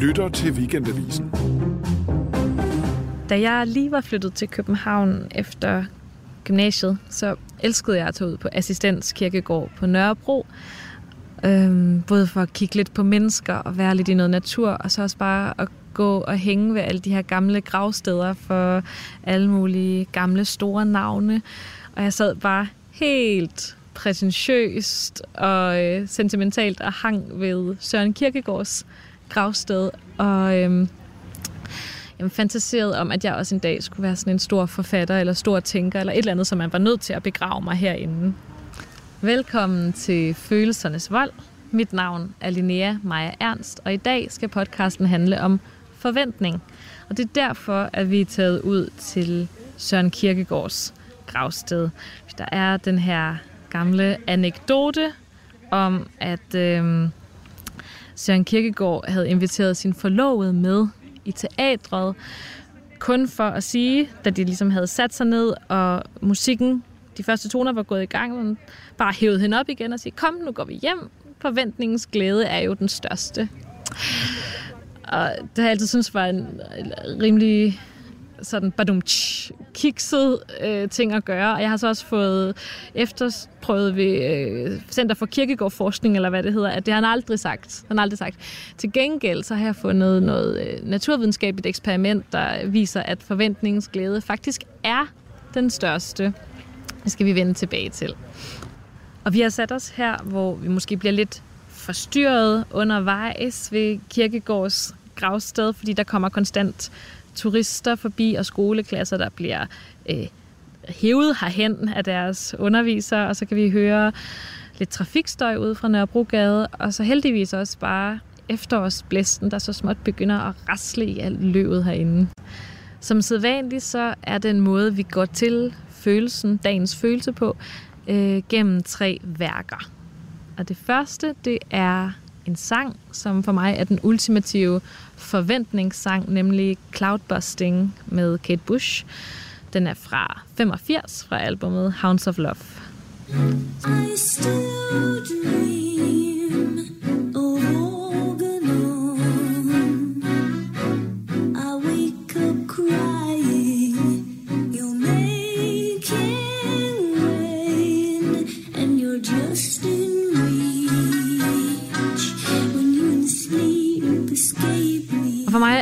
lytter til Weekendavisen. Da jeg lige var flyttet til København efter gymnasiet, så elskede jeg at tage ud på Assistens Kirkegård på Nørrebro. Øhm, både for at kigge lidt på mennesker og være lidt i noget natur, og så også bare at gå og hænge ved alle de her gamle gravsteder for alle mulige gamle store navne. Og jeg sad bare helt præsentiøst og øh, sentimentalt og hang ved Søren Kirkegaards gravsted. Og øhm, jeg fantaserede om, at jeg også en dag skulle være sådan en stor forfatter eller stor tænker eller et eller andet, som man var nødt til at begrave mig herinde. Velkommen til Følelsernes Vold. Mit navn er Linnea Maja Ernst, og i dag skal podcasten handle om forventning. Og det er derfor, at vi er taget ud til Søren Kirkegaards gravsted. Der er den her gamle anekdote om, at øh, Søren Kirkegaard havde inviteret sin forlovede med i teatret, kun for at sige, da de ligesom havde sat sig ned, og musikken, de første toner var gået i gang, bare hævede hende op igen og sige, kom, nu går vi hjem. Forventningens glæde er jo den største. Og det har jeg altid synes var en øh, rimelig sådan badum kikset øh, ting at gøre. Og jeg har så også fået efterprøvet ved øh, Center for Kirkegårdforskning, eller hvad det hedder, at det har han aldrig sagt. Han har aldrig sagt. Til gengæld så har jeg fundet noget øh, naturvidenskabeligt eksperiment, der viser, at forventningens glæde faktisk er den største. Det skal vi vende tilbage til. Og vi har sat os her, hvor vi måske bliver lidt forstyrret undervejs ved Kirkegårds gravsted, fordi der kommer konstant turister forbi og skoleklasser, der bliver øh, hævet herhen af deres undervisere, og så kan vi høre lidt trafikstøj ud fra Nørrebrogade, og så heldigvis også bare efterårsblæsten, der så småt begynder at rasle i alt løvet herinde. Som sædvanligt så er det en måde, vi går til følelsen, dagens følelse på, øh, gennem tre værker. Og det første, det er en sang, som for mig er den ultimative forventningssang, nemlig Cloudbusting med Kate Bush. Den er fra 85 fra albumet Hounds of Love. I still dream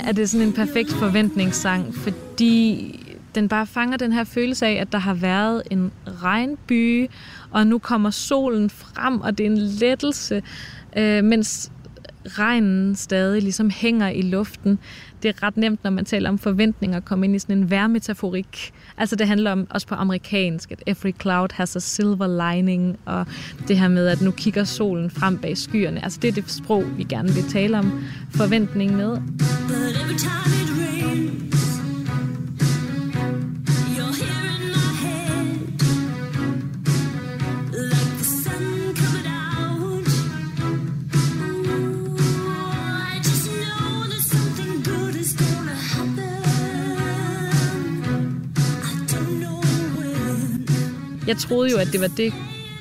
er det sådan en perfekt forventningssang, fordi den bare fanger den her følelse af, at der har været en regnby, og nu kommer solen frem, og det er en lettelse, øh, mens regnen stadig ligesom hænger i luften. Det er ret nemt, når man taler om forventninger, at komme ind i sådan en værmetaforik. Altså det handler om, også på amerikansk, at every cloud has a silver lining, og det her med, at nu kigger solen frem bag skyerne. Altså det er det sprog, vi gerne vil tale om forventning med. But every time Jeg troede jo, at det var det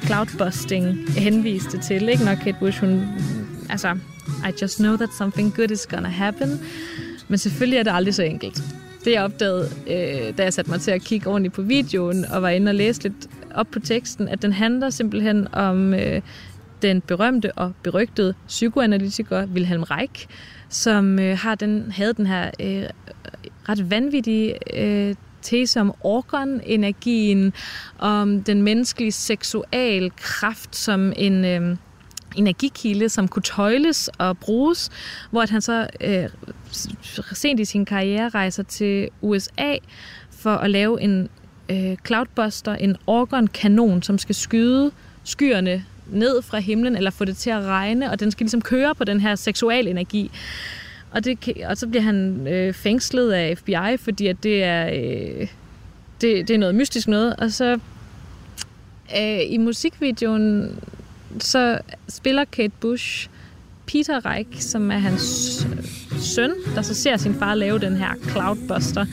cloudbusting henviste til, ikke? Når Kate Bush, hun... Altså, I just know that something good is gonna happen. Men selvfølgelig er det aldrig så enkelt. Det jeg opdagede, øh, da jeg satte mig til at kigge ordentligt på videoen, og var inde og læse lidt op på teksten, at den handler simpelthen om øh, den berømte og berygtede psykoanalytiker Wilhelm Reich, som øh, har den, havde den her øh, ret vanvittige øh, tese om organenergien, om den menneskelige seksual kraft som en øh, energikilde, som kunne tøjles og bruges, hvor at han så øh, sent i sin karriere rejser til USA for at lave en øh, cloudbuster, en organkanon, som skal skyde skyerne ned fra himlen, eller få det til at regne, og den skal ligesom køre på den her seksual energi. Og, det, og så bliver han øh, fængslet af FBI, fordi at det er, øh, det, det er noget mystisk noget. Og så øh, i musikvideoen, så spiller Kate Bush Peter Reich, som er hans søn, der så ser sin far lave den her Cloudbuster.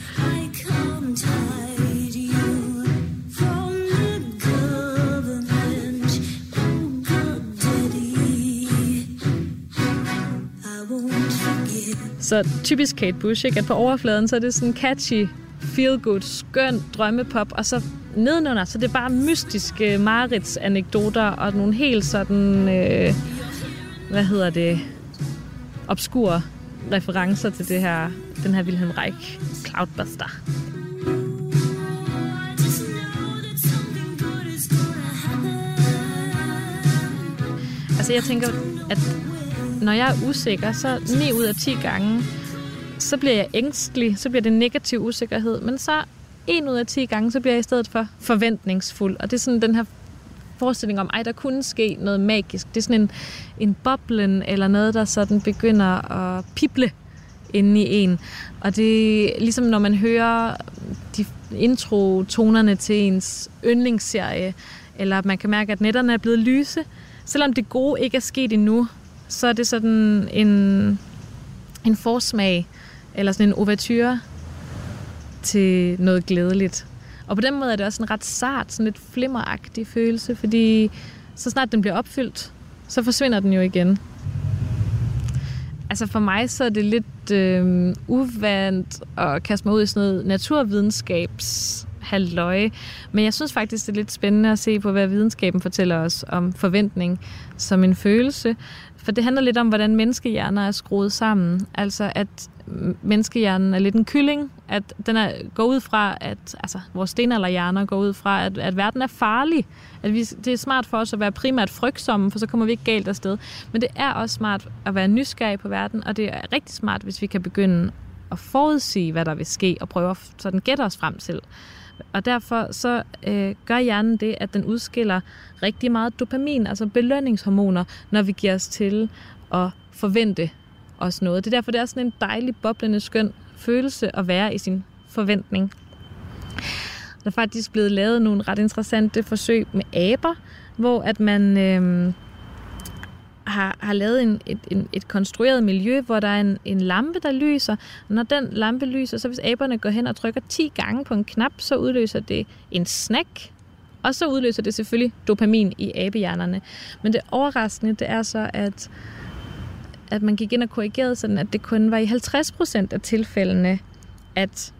Så typisk Kate Bush, ikke? at på overfladen, så er det sådan catchy, feel good, skøn drømmepop, og så nedenunder, så det er bare mystiske Marits anekdoter og nogle helt sådan, øh, hvad hedder det, obskure referencer til det her, den her Wilhelm Reich Cloudbuster. Altså jeg tænker, at når jeg er usikker, så 9 ud af 10 gange, så bliver jeg ængstelig, så bliver det negativ usikkerhed, men så en ud af 10 gange, så bliver jeg i stedet for forventningsfuld. Og det er sådan den her forestilling om, ej, der kunne ske noget magisk. Det er sådan en, en boblen eller noget, der sådan begynder at pible inde i en. Og det er ligesom, når man hører de intro-tonerne til ens yndlingsserie, eller man kan mærke, at netterne er blevet lyse. Selvom det gode ikke er sket endnu, så er det sådan en, en forsmag, eller sådan en ouverture til noget glædeligt. Og på den måde er det også en ret sart, sådan lidt flimmeragtig følelse, fordi så snart den bliver opfyldt, så forsvinder den jo igen. Altså for mig så er det lidt øh, uvandt at kaste mig ud i sådan noget naturvidenskabs halvløje. Men jeg synes faktisk, det er lidt spændende at se på, hvad videnskaben fortæller os om forventning som en følelse. For det handler lidt om, hvordan menneskehjerner er skruet sammen. Altså at menneskehjernen er lidt en kylling, at den er, går ud fra, at altså, vores stenalderhjerner går ud fra, at, at verden er farlig. At vi, det er smart for os at være primært frygtsomme, for så kommer vi ikke galt afsted. Men det er også smart at være nysgerrig på verden, og det er rigtig smart, hvis vi kan begynde at forudsige, hvad der vil ske, og prøve at sådan gætte os frem til. Og derfor så øh, gør hjernen det, at den udskiller rigtig meget dopamin, altså belønningshormoner, når vi giver os til at forvente os noget. Det er derfor, det er sådan en dejlig, boblende, skøn følelse at være i sin forventning. Der er faktisk blevet lavet nogle ret interessante forsøg med aber, hvor at man øh, har, har lavet en, et, en, et konstrueret miljø, hvor der er en, en lampe, der lyser. Når den lampe lyser, så hvis aberne går hen og trykker 10 gange på en knap, så udløser det en snack, og så udløser det selvfølgelig dopamin i abehjernerne. Men det overraskende, det er så, at at man gik ind og korrigerede sådan, at det kun var i 50% af tilfældene, at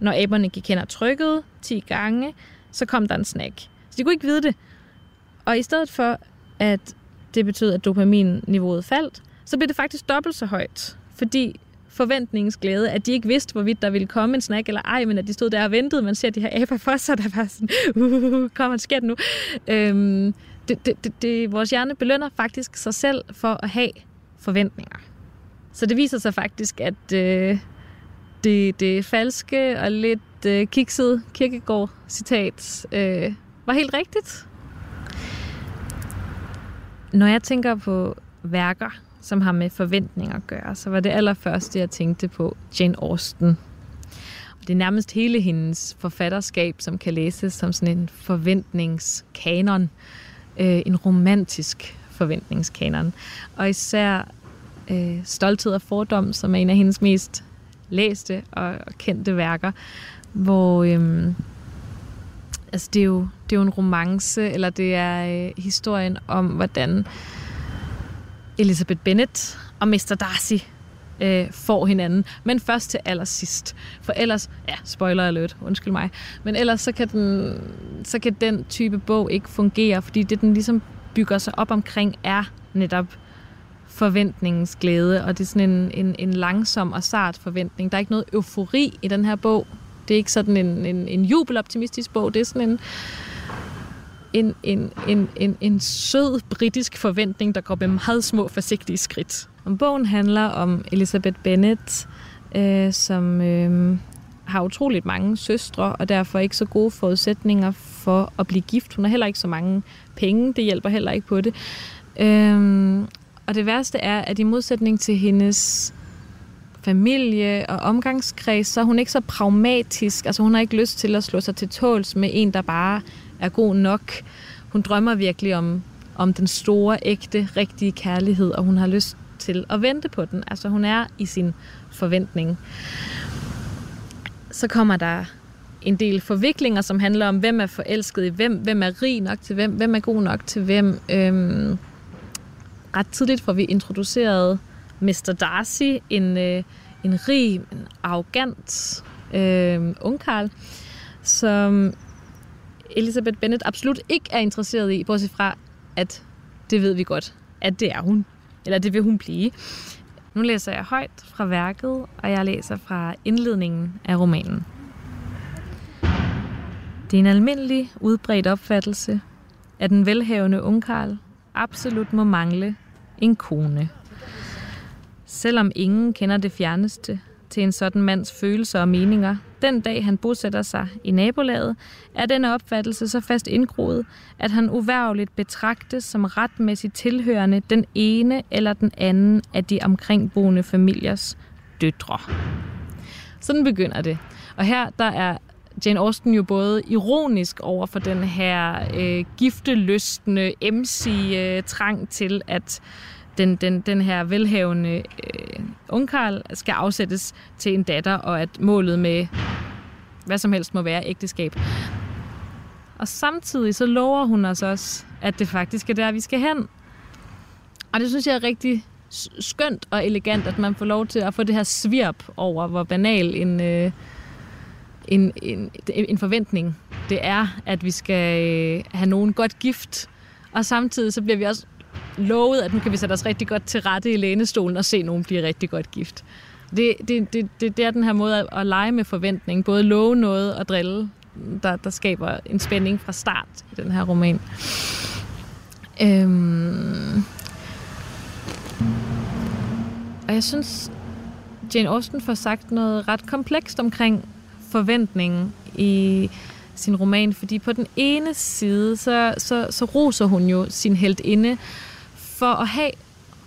når aberne gik hen og trykkede 10 gange, så kom der en snack. Så de kunne ikke vide det. Og i stedet for, at det betød, at dopaminniveauet faldt, så blev det faktisk dobbelt så højt. Fordi forventningens glæde, at de ikke vidste, hvorvidt der ville komme en snack eller ej, men at de stod der og ventede. Man ser de her aber for sig, der var sådan, uh, kommer sker det nu? Øhm, det, det, det, det, vores hjerne belønner faktisk sig selv for at have forventninger. Så det viser sig faktisk, at øh, det, det falske og lidt øh, kiksede kirkegård-citat øh, var helt rigtigt. Når jeg tænker på værker, som har med forventninger at gøre, så var det allerførste, jeg tænkte på Jane Austen. Og det er nærmest hele hendes forfatterskab, som kan læses som sådan en forventningskanon. Øh, en romantisk forventningskanon. Og især øh, Stolthed og Fordom, som er en af hendes mest læste og, kendte værker, hvor øh, altså det, er jo, det er jo en romance, eller det er øh, historien om, hvordan Elizabeth Bennet og Mr. Darcy øh, får hinanden, men først til allersidst. For ellers, ja, spoiler alert, undskyld mig, men ellers så kan, den, så kan den type bog ikke fungere, fordi det, den ligesom bygger sig op omkring, er netop forventningens glæde, og det er sådan en, en, en langsom og sart forventning. Der er ikke noget eufori i den her bog. Det er ikke sådan en, en, en jubeloptimistisk bog. Det er sådan en, en, en, en, en, en sød britisk forventning, der går med meget små, forsigtige skridt. Om bogen handler om Elizabeth Bennet, øh, som øh, har utroligt mange søstre, og derfor ikke så gode forudsætninger for at blive gift. Hun har heller ikke så mange penge, det hjælper heller ikke på det. Øh, og det værste er, at i modsætning til hendes familie og omgangskreds, så er hun ikke så pragmatisk. Altså hun har ikke lyst til at slå sig til tåls med en, der bare er god nok. Hun drømmer virkelig om, om den store, ægte, rigtige kærlighed, og hun har lyst til at vente på den. Altså hun er i sin forventning. Så kommer der en del forviklinger, som handler om, hvem er forelsket i hvem, hvem er rig nok til hvem, hvem er god nok til hvem. Øhm, ret tidligt får vi introduceret Mr. Darcy, en, øh, en rig, en arrogant øh, ungkarl, som Elisabeth Bennet absolut ikke er interesseret i, bortset fra, at det ved vi godt, at det er hun. Eller det vil hun blive. Nu læser jeg højt fra værket, og jeg læser fra indledningen af romanen. Det er en almindelig, udbredt opfattelse, at den velhavende ungkarl absolut må mangle en kone. Selvom ingen kender det fjerneste til en sådan mands følelser og meninger, den dag han bosætter sig i nabolaget, er denne opfattelse så fast indgroet, at han uværligt betragtes som retmæssigt tilhørende den ene eller den anden af de omkringboende familiers døtre. Sådan begynder det. Og her der er Jane Austen jo både ironisk over for den her øh, gifteløstende MC-trang øh, til, at den, den, den her velhavende øh, ungkarl skal afsættes til en datter, og at målet med hvad som helst må være ægteskab. Og samtidig så lover hun os også, at det faktisk er der, vi skal hen. Og det synes jeg er rigtig skønt og elegant, at man får lov til at få det her svirp over, hvor banal en, øh, en, en, en forventning det er, at vi skal øh, have nogen godt gift. Og samtidig så bliver vi også lovet, at nu kan vi sætte os rigtig godt til rette i lænestolen og se nogen blive rigtig godt gift. Det, det, det, det, det er den her måde at, at lege med forventning, både love noget og drille, der, der skaber en spænding fra start i den her roman. Øhm. Og jeg synes, Jane Austen får sagt noget ret komplekst omkring forventningen i sin roman, fordi på den ene side, så, så, så roser hun jo sin inde for at have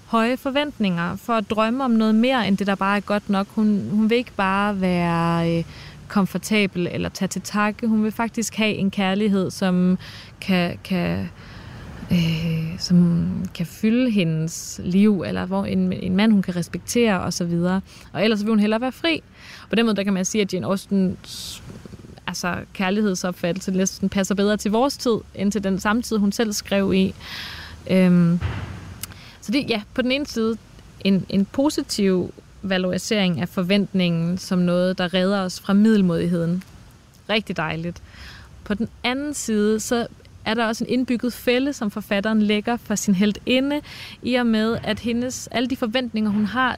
høje forventninger, for at drømme om noget mere, end det, der bare er godt nok. Hun, hun vil ikke bare være øh, komfortabel eller tage til takke. Hun vil faktisk have en kærlighed, som kan, kan, øh, som kan fylde hendes liv, eller hvor en, en mand, hun kan respektere osv. Og, og ellers vil hun hellere være fri. På den måde, der kan man sige, at Jane Austens altså, kærlighedsopfattelse næsten passer bedre til vores tid, end til den samtid, hun selv skrev i. Øhm, så det ja, på den ene side en, en positiv valorisering af forventningen som noget, der redder os fra middelmodigheden. Rigtig dejligt. På den anden side, så er der også en indbygget fælde, som forfatteren lægger for sin held inde, i og med, at hendes, alle de forventninger, hun har,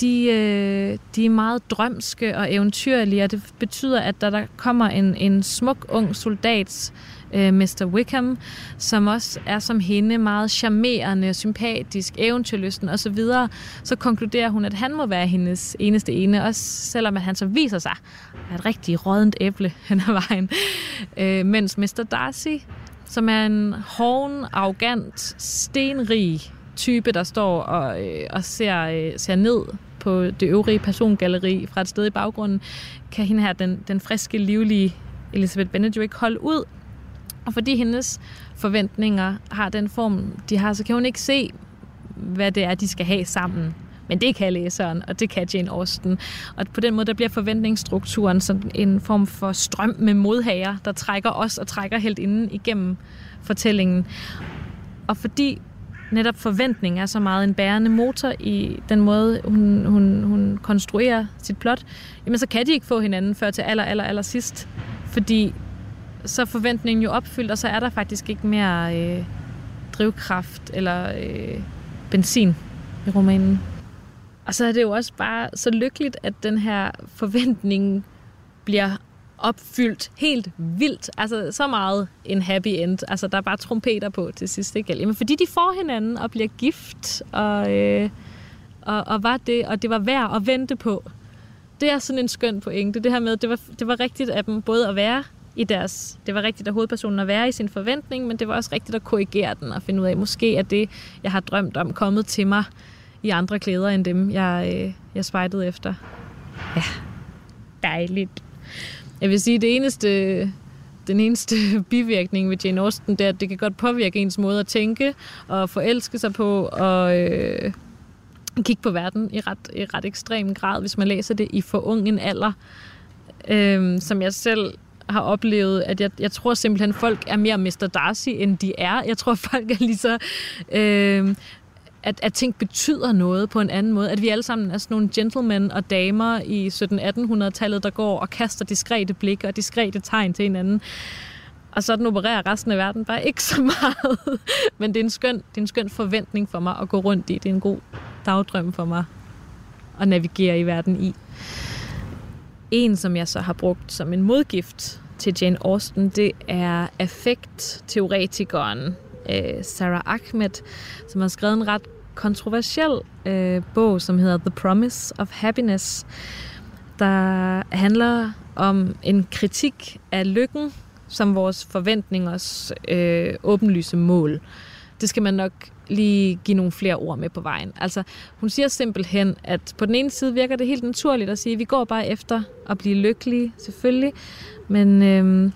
de, øh, de er meget drømske og eventyrlige, og det betyder, at der, der kommer en, en smuk ung soldats øh, Mr. Wickham, som også er som hende meget charmerende, sympatisk, eventyrlysten osv., så, så konkluderer hun, at han må være hendes eneste ene, også selvom at han så viser sig at et rigtig rådent æble hen ad vejen. Øh, mens Mr. Darcy, som er en hården, arrogant, stenrig type, der står og, øh, og ser, øh, ser ned på det øvrige persongalleri fra et sted i baggrunden, kan hende her, den, den friske, livlige Elizabeth Bennet jo ikke holde ud. Og fordi hendes forventninger har den form, de har, så kan hun ikke se, hvad det er, de skal have sammen. Men det kan læseren, og det kan Jane Austen. Og på den måde, der bliver forventningsstrukturen sådan en form for strøm med modhager, der trækker os og trækker helt inden igennem fortællingen. Og fordi netop forventning er så meget en bærende motor i den måde, hun, hun, hun konstruerer sit plot, jamen så kan de ikke få hinanden før til aller, aller, aller sidst. Fordi så er forventningen jo opfyldt, og så er der faktisk ikke mere øh, drivkraft eller øh, benzin i romanen. Og så er det jo også bare så lykkeligt, at den her forventning bliver opfyldt helt vildt. Altså så meget en happy end. Altså der er bare trompeter på til sidst. Ikke? Jamen, fordi de får hinanden og bliver gift, og, øh, og, og var det, og det var værd at vente på. Det er sådan en skøn pointe. Det her med, det var, det var rigtigt af dem både at være i deres... Det var rigtigt af hovedpersonen at være i sin forventning, men det var også rigtigt at korrigere den og finde ud af, måske er det, jeg har drømt om, kommet til mig i andre klæder end dem, jeg, øh, jeg spejtede efter. Ja, dejligt. Jeg vil sige, det eneste, den eneste bivirkning ved Jane Austen, det er, at det kan godt påvirke ens måde at tænke og forelske sig på og øh, kigge på verden i ret, i ret ekstrem grad, hvis man læser det i for ung en alder. Øh, som jeg selv har oplevet, at jeg, jeg tror simpelthen, folk er mere Mr. Darcy, end de er. Jeg tror, folk er lige så... Øh, at, at ting betyder noget på en anden måde. At vi alle sammen er sådan nogle gentlemen og damer i 1700-1800-tallet, der går og kaster diskrete blikke og diskrete tegn til hinanden. Og sådan opererer resten af verden bare ikke så meget. Men det er, en skøn, det er en skøn forventning for mig at gå rundt i. Det er en god dagdrøm for mig at navigere i verden i. En, som jeg så har brugt som en modgift til Jane Austen, det er affektteoretikeren øh, Sarah Ahmed, som har skrevet en ret kontroversiel øh, bog, som hedder The Promise of Happiness, der handler om en kritik af lykken som vores forventningers øh, åbenlyse mål. Det skal man nok lige give nogle flere ord med på vejen. Altså, hun siger simpelthen, at på den ene side virker det helt naturligt at sige, at vi går bare efter at blive lykkelige, selvfølgelig. Men øhm,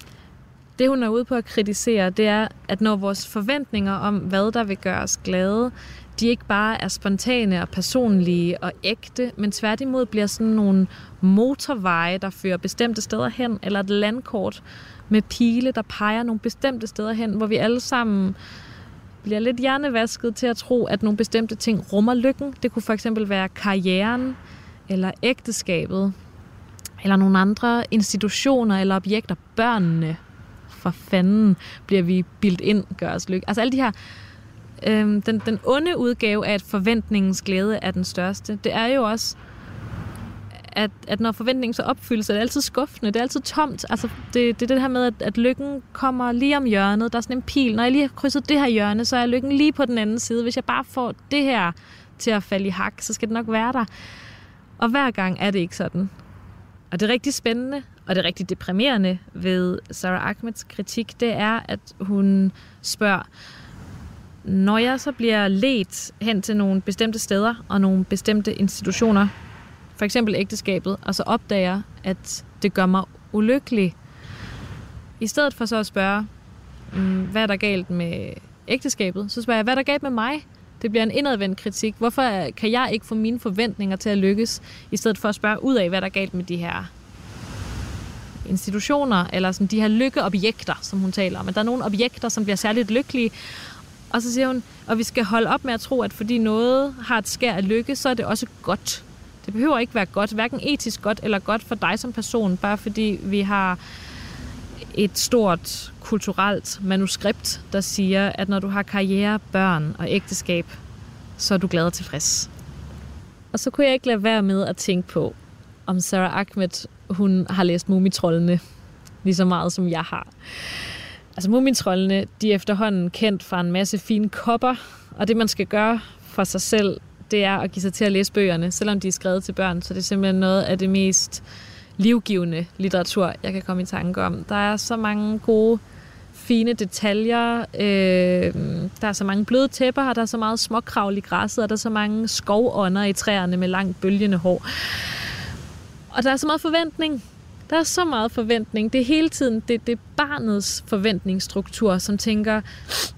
det, hun er ude på at kritisere, det er, at når vores forventninger om, hvad der vil gøre os glade, de ikke bare er spontane og personlige og ægte, men tværtimod bliver sådan nogle motorveje, der fører bestemte steder hen, eller et landkort med pile, der peger nogle bestemte steder hen, hvor vi alle sammen bliver lidt hjernevasket til at tro, at nogle bestemte ting rummer lykken. Det kunne for eksempel være karrieren, eller ægteskabet, eller nogle andre institutioner eller objekter. Børnene, for fanden, bliver vi bildt ind, gør os lykke. Altså alle de her øhm, den, den onde udgave af, at forventningens glæde er den største, det er jo også, at, at når forventningen så opfyldes, er det altid skuffende, det er altid tomt. Altså, det, det er det her med, at, at lykken kommer lige om hjørnet. Der er sådan en pil. Når jeg lige har krydset det her hjørne, så er lykken lige på den anden side. Hvis jeg bare får det her til at falde i hak, så skal det nok være der. Og hver gang er det ikke sådan. Og det er rigtig spændende, og det er rigtig deprimerende ved Sarah Ahmeds kritik, det er, at hun spørger, når jeg så bliver ledt hen til nogle bestemte steder og nogle bestemte institutioner, for eksempel ægteskabet, og så opdager, at det gør mig ulykkelig, i stedet for så at spørge, mm, hvad er der galt med ægteskabet, så spørger jeg, hvad er der galt med mig? Det bliver en indadvendt kritik. Hvorfor kan jeg ikke få mine forventninger til at lykkes, i stedet for at spørge ud af, hvad der er galt med de her institutioner, eller sådan de her lykkeobjekter, som hun taler om. At der er nogle objekter, som bliver særligt lykkelige, og så siger hun, at vi skal holde op med at tro, at fordi noget har et skær af lykke, så er det også godt. Det behøver ikke være godt, hverken etisk godt eller godt for dig som person, bare fordi vi har et stort kulturelt manuskript, der siger, at når du har karriere, børn og ægteskab, så er du glad og tilfreds. Og så kunne jeg ikke lade være med at tænke på, om Sarah Ahmed, hun har læst Mumitrollene lige så meget, som jeg har. Altså Mumitrollene, de er efterhånden kendt fra en masse fine kopper, og det man skal gøre for sig selv, det er at give sig til at læse bøgerne, selvom de er skrevet til børn. Så det er simpelthen noget af det mest livgivende litteratur, jeg kan komme i tanke om. Der er så mange gode, fine detaljer. Øh, der er så mange bløde tæpper, og der er så meget småkravl i græsset, og der er så mange skovånder i træerne med langt bølgende hår. Og der er så meget forventning. Der er så meget forventning. Det er hele tiden det, det er barnets forventningsstruktur, som tænker,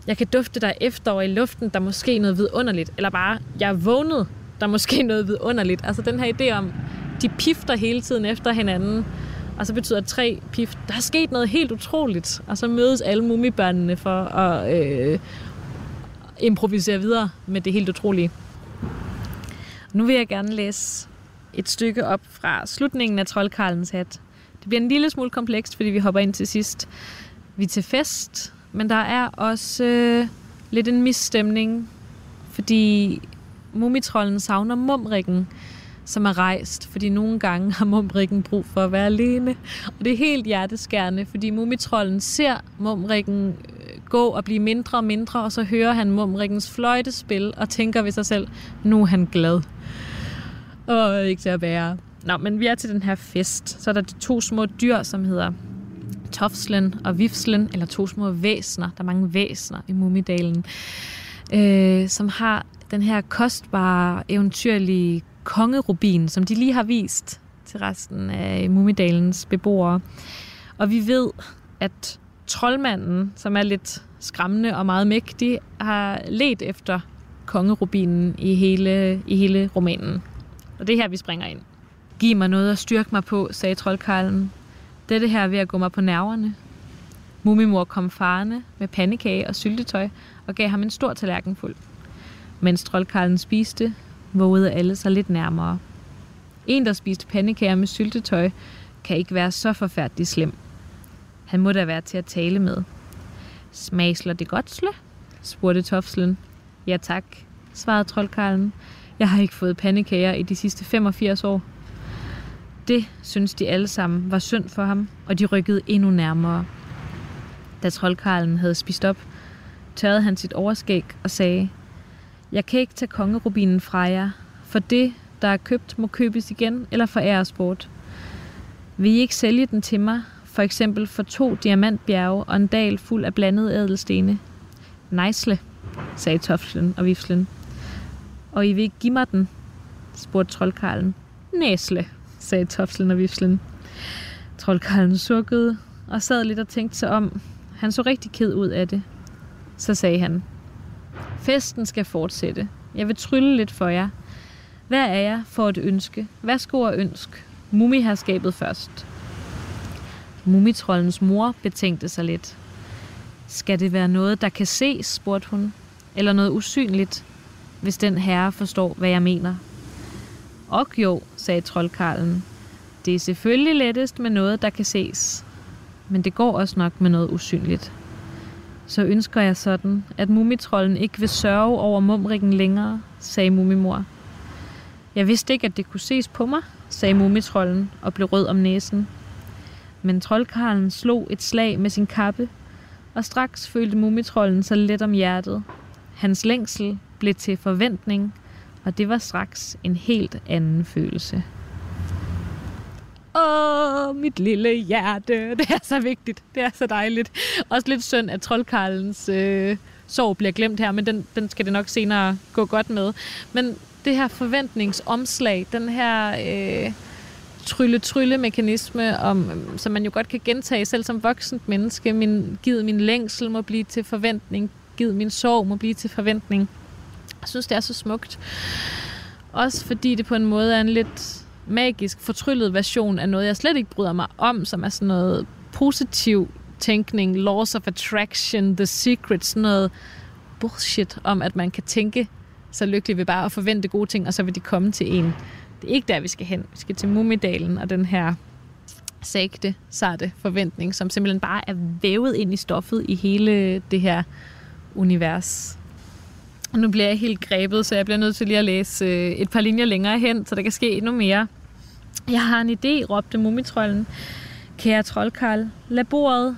jeg kan dufte dig efterår i luften, der er måske noget vidunderligt. Eller bare, jeg er vågnet, der er måske noget vidunderligt. Altså den her idé om, de pifter hele tiden efter hinanden. Og så betyder tre pift, der er sket noget helt utroligt. Og så mødes alle mumibørnene for at øh, improvisere videre med det helt utrolige. Nu vil jeg gerne læse et stykke op fra slutningen af Troldkarlens hat. Det bliver en lille smule komplekst, fordi vi hopper ind til sidst. Vi er til fest, men der er også øh, lidt en misstemning, fordi mumitrollen savner mumrikken, som er rejst, fordi nogle gange har mumrikken brug for at være alene. Og det er helt hjerteskærende, fordi mumitrollen ser mumrikken øh, gå og blive mindre og mindre, og så hører han mumrikkens fløjtespil og tænker ved sig selv, nu er han glad. Og ikke til at være. Nå, men vi er til den her fest. Så er der de to små dyr, som hedder Tofslen og Vifslen, eller to små væsner. Der er mange væsner i Mumidalen, øh, som har den her kostbare, eventyrlige kongerubin, som de lige har vist til resten af Mumidalens beboere. Og vi ved, at troldmanden, som er lidt skræmmende og meget mægtig, har let efter kongerubinen i hele, i hele romanen. Og det er her, vi springer ind. Giv mig noget at styrke mig på, sagde troldkarlen. Dette her er ved at gå mig på nerverne. Mumimor kom farne med pandekage og syltetøj og gav ham en stor tallerken fuld. Mens troldkarlen spiste, vågede alle sig lidt nærmere. En, der spiste pandekager med syltetøj, kan ikke være så forfærdelig slem. Han må da være til at tale med. Smagsler det godt, Sle? spurgte Tofslen. Ja tak, svarede troldkarlen. Jeg har ikke fået pandekager i de sidste 85 år. Det synes de alle sammen var synd for ham, og de rykkede endnu nærmere. Da troldkarlen havde spist op, tørrede han sit overskæg og sagde, Jeg kan ikke tage kongerubinen fra jer, for det, der er købt, må købes igen eller foræres bort. Vil I ikke sælge den til mig, for eksempel for to diamantbjerge og en dal fuld af blandede ædelstene? Nejsle, sagde Toflen og Vifslen. Og I vil ikke give mig den? spurgte troldkarlen. Næsle, sagde Tofslen og Vifslen. Troldkarlen sukkede og sad lidt og tænkte sig om. Han så rigtig ked ud af det. Så sagde han, Festen skal fortsætte. Jeg vil trylle lidt for jer. Hvad er jeg for et ønske? Værsgo jeg ønsk. Mumiherskabet først. Mumitrollens mor betænkte sig lidt. Skal det være noget, der kan ses, spurgte hun. Eller noget usynligt, hvis den herre forstår, hvad jeg mener. Og jo, sagde troldkarlen. Det er selvfølgelig lettest med noget, der kan ses. Men det går også nok med noget usynligt. Så ønsker jeg sådan, at mumitrollen ikke vil sørge over mumrikken længere, sagde mumimor. Jeg vidste ikke, at det kunne ses på mig, sagde mumitrollen og blev rød om næsen. Men troldkarlen slog et slag med sin kappe, og straks følte mumitrollen sig let om hjertet. Hans længsel blev til forventning, og det var straks en helt anden følelse. Åh, mit lille hjerte. Det er så vigtigt. Det er så dejligt. Også lidt synd, at troldkarlens øh, sorg bliver glemt her, men den, den skal det nok senere gå godt med. Men det her forventningsomslag, den her øh, trylle-trylle-mekanisme, om, øhm, som man jo godt kan gentage selv som voksent menneske. Min, givet min længsel må blive til forventning. Givet min sorg må blive til forventning. Synes, det er så smukt. Også fordi det på en måde er en lidt magisk, fortryllet version af noget, jeg slet ikke bryder mig om, som er sådan noget positiv tænkning, laws of attraction, the secret, sådan noget bullshit om, at man kan tænke så lykkelig ved bare at forvente gode ting, og så vil de komme til en. Det er ikke der, vi skal hen. Vi skal til Mumidalen og den her sagte, sarte forventning, som simpelthen bare er vævet ind i stoffet i hele det her univers. Nu bliver jeg helt grebet, så jeg bliver nødt til lige at læse øh, et par linjer længere hen, så der kan ske endnu mere. Jeg har en idé, råbte mumitrollen. Kære troldkarl, lad bordet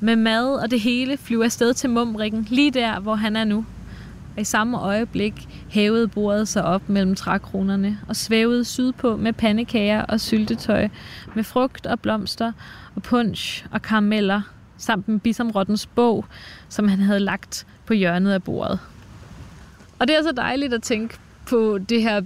med mad og det hele flyve afsted til mumrikken, lige der, hvor han er nu. Og i samme øjeblik hævede bordet sig op mellem trækronerne og svævede sydpå med pandekager og syltetøj, med frugt og blomster og punch og karameller, samt en bisomrottens bog, som han havde lagt på hjørnet af bordet. Og det er så dejligt at tænke på det her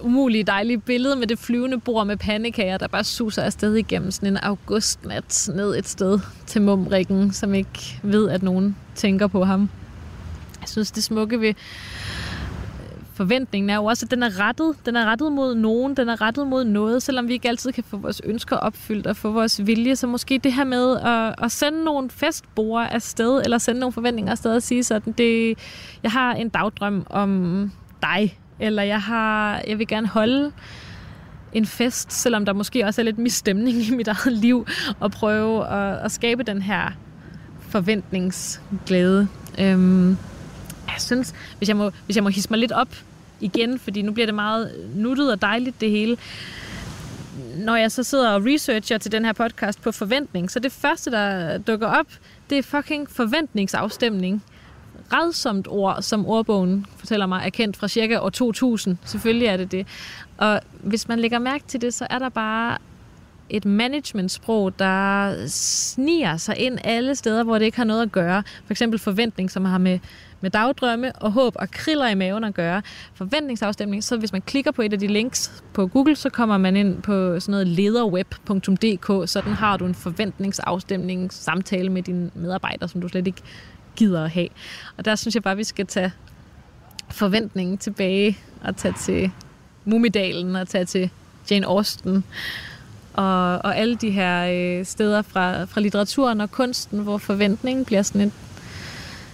umulige dejlige billede med det flyvende bord med pandekager, der bare suser afsted igennem sådan en augustnat ned et sted til mumrikken, som ikke ved, at nogen tænker på ham. Jeg synes, det smukke ved forventningen er jo også, at den er rettet. Den er rettet mod nogen, den er rettet mod noget, selvom vi ikke altid kan få vores ønsker opfyldt og få vores vilje. Så måske det her med at, at sende nogle festborer afsted, eller sende nogle forventninger afsted og sige sådan, det, jeg har en dagdrøm om dig, eller jeg, har, jeg vil gerne holde en fest, selvom der måske også er lidt misstemning i mit eget liv, og prøve at, at skabe den her forventningsglæde. Øhm, jeg synes, hvis jeg, må, hvis jeg må hisse mig lidt op igen, fordi nu bliver det meget nuttet og dejligt det hele. Når jeg så sidder og researcher til den her podcast på forventning, så det første, der dukker op, det er fucking forventningsafstemning. Redsomt ord, som ordbogen fortæller mig, er kendt fra cirka år 2000. Selvfølgelig er det det. Og hvis man lægger mærke til det, så er der bare et managementsprog, der sniger sig ind alle steder, hvor det ikke har noget at gøre. For eksempel forventning, som har med med dagdrømme og håb og kriller i maven at gøre. Forventningsafstemning, så hvis man klikker på et af de links på Google, så kommer man ind på sådan noget lederweb.dk, sådan har du en forventningsafstemning samtale med dine medarbejdere, som du slet ikke gider at have. Og der synes jeg bare, at vi skal tage forventningen tilbage og tage til Mumidalen og tage til Jane Austen og, og alle de her øh, steder fra, fra litteraturen og kunsten, hvor forventningen bliver sådan et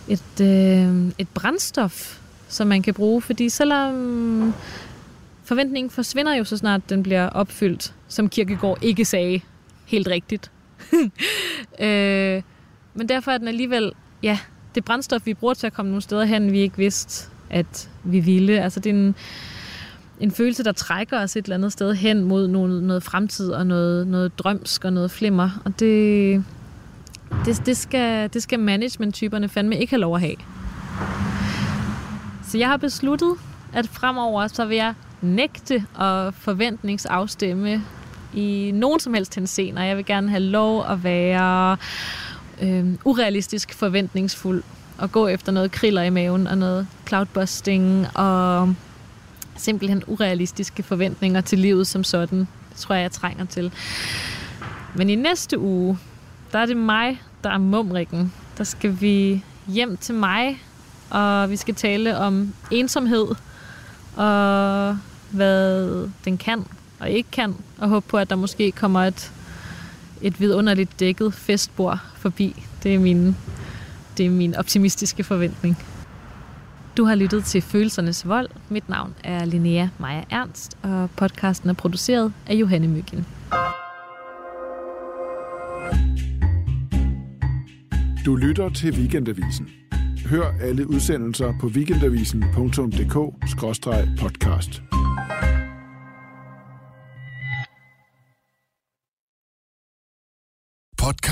et, øh, et brændstof, som man kan bruge, fordi selvom forventningen forsvinder jo så snart den bliver opfyldt, som Kirkegaard ikke sagde helt rigtigt. øh, men derfor er den alligevel, ja, det brændstof, vi bruger til at komme nogle steder hen, vi ikke vidste, at vi ville. Altså det er en, en følelse, der trækker os et eller andet sted hen mod noget, noget fremtid og noget, noget drømsk og noget flimmer. Og det, det, det, skal, det skal management-typerne fandme ikke have lov at have. Så jeg har besluttet, at fremover så vil jeg nægte at forventningsafstemme i nogen som helst henseender. Jeg vil gerne have lov at være øh, urealistisk forventningsfuld og gå efter noget kriller i maven og noget cloudbusting og simpelthen urealistiske forventninger til livet som sådan. Det tror jeg, jeg trænger til. Men i næste uge, der er det mig, der er mumrikken. Der skal vi hjem til mig, og vi skal tale om ensomhed, og hvad den kan og ikke kan, og håbe på, at der måske kommer et, et vidunderligt dækket festbord forbi. Det er min, det er min optimistiske forventning. Du har lyttet til Følelsernes Vold. Mit navn er Linnea Maja Ernst, og podcasten er produceret af Johanne Myggen. Du lytter til Weekendavisen. Hør alle udsendelser på weekendavisen.dk-podcast.